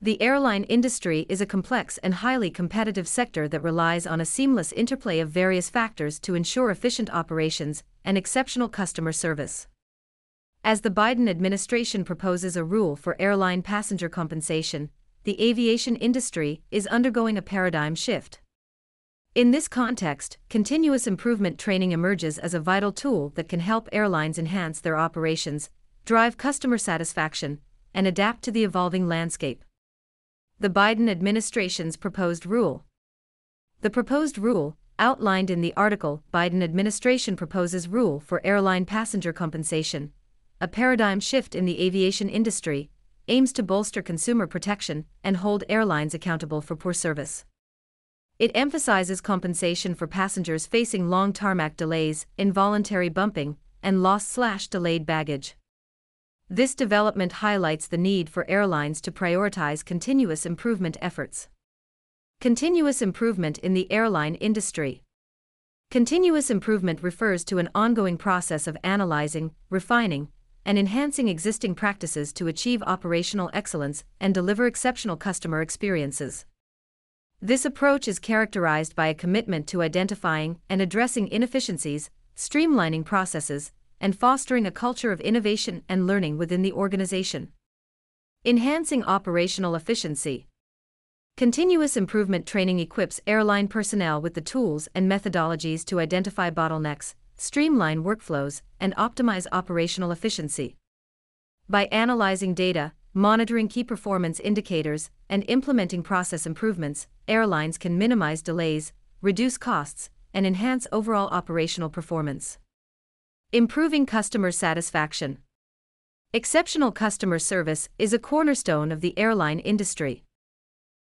The airline industry is a complex and highly competitive sector that relies on a seamless interplay of various factors to ensure efficient operations and exceptional customer service. As the Biden administration proposes a rule for airline passenger compensation, the aviation industry is undergoing a paradigm shift. In this context, continuous improvement training emerges as a vital tool that can help airlines enhance their operations, drive customer satisfaction, and adapt to the evolving landscape the Biden administration's proposed rule. The proposed rule, outlined in the article Biden administration proposes rule for airline passenger compensation, a paradigm shift in the aviation industry, aims to bolster consumer protection and hold airlines accountable for poor service. It emphasizes compensation for passengers facing long tarmac delays, involuntary bumping, and lost/delayed baggage. This development highlights the need for airlines to prioritize continuous improvement efforts. Continuous improvement in the airline industry. Continuous improvement refers to an ongoing process of analyzing, refining, and enhancing existing practices to achieve operational excellence and deliver exceptional customer experiences. This approach is characterized by a commitment to identifying and addressing inefficiencies, streamlining processes, and fostering a culture of innovation and learning within the organization. Enhancing operational efficiency. Continuous improvement training equips airline personnel with the tools and methodologies to identify bottlenecks, streamline workflows, and optimize operational efficiency. By analyzing data, monitoring key performance indicators, and implementing process improvements, airlines can minimize delays, reduce costs, and enhance overall operational performance. Improving customer satisfaction. Exceptional customer service is a cornerstone of the airline industry.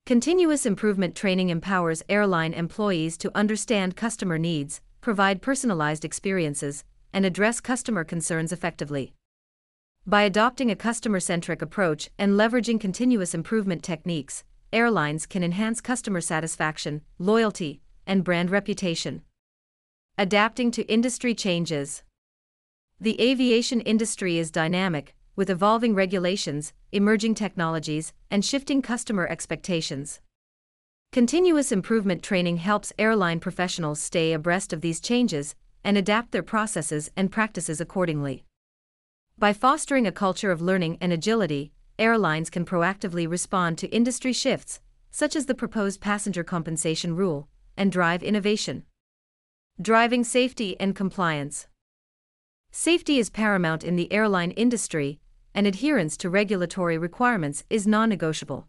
Continuous improvement training empowers airline employees to understand customer needs, provide personalized experiences, and address customer concerns effectively. By adopting a customer centric approach and leveraging continuous improvement techniques, airlines can enhance customer satisfaction, loyalty, and brand reputation. Adapting to industry changes. The aviation industry is dynamic, with evolving regulations, emerging technologies, and shifting customer expectations. Continuous improvement training helps airline professionals stay abreast of these changes and adapt their processes and practices accordingly. By fostering a culture of learning and agility, airlines can proactively respond to industry shifts, such as the proposed passenger compensation rule, and drive innovation. Driving safety and compliance. Safety is paramount in the airline industry, and adherence to regulatory requirements is non negotiable.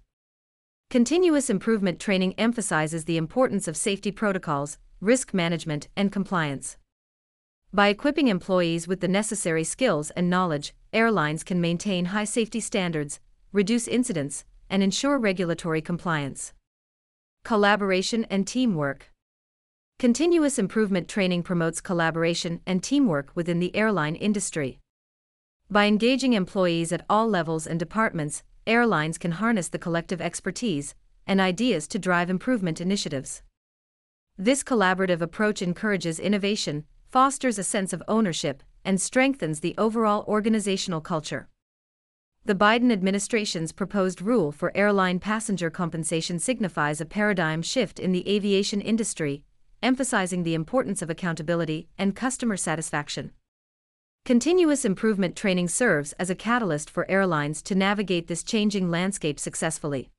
Continuous improvement training emphasizes the importance of safety protocols, risk management, and compliance. By equipping employees with the necessary skills and knowledge, airlines can maintain high safety standards, reduce incidents, and ensure regulatory compliance. Collaboration and teamwork. Continuous improvement training promotes collaboration and teamwork within the airline industry. By engaging employees at all levels and departments, airlines can harness the collective expertise and ideas to drive improvement initiatives. This collaborative approach encourages innovation, fosters a sense of ownership, and strengthens the overall organizational culture. The Biden administration's proposed rule for airline passenger compensation signifies a paradigm shift in the aviation industry, emphasizing the importance of accountability and customer satisfaction. Continuous improvement training serves as a catalyst for airlines to navigate this changing landscape successfully.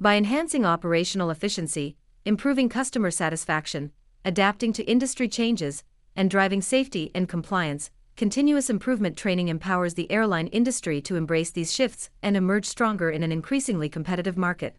By enhancing operational efficiency, improving customer satisfaction, adapting to industry changes, and driving safety and compliance, continuous improvement training empowers the airline industry to embrace these shifts and emerge stronger in an increasingly competitive market.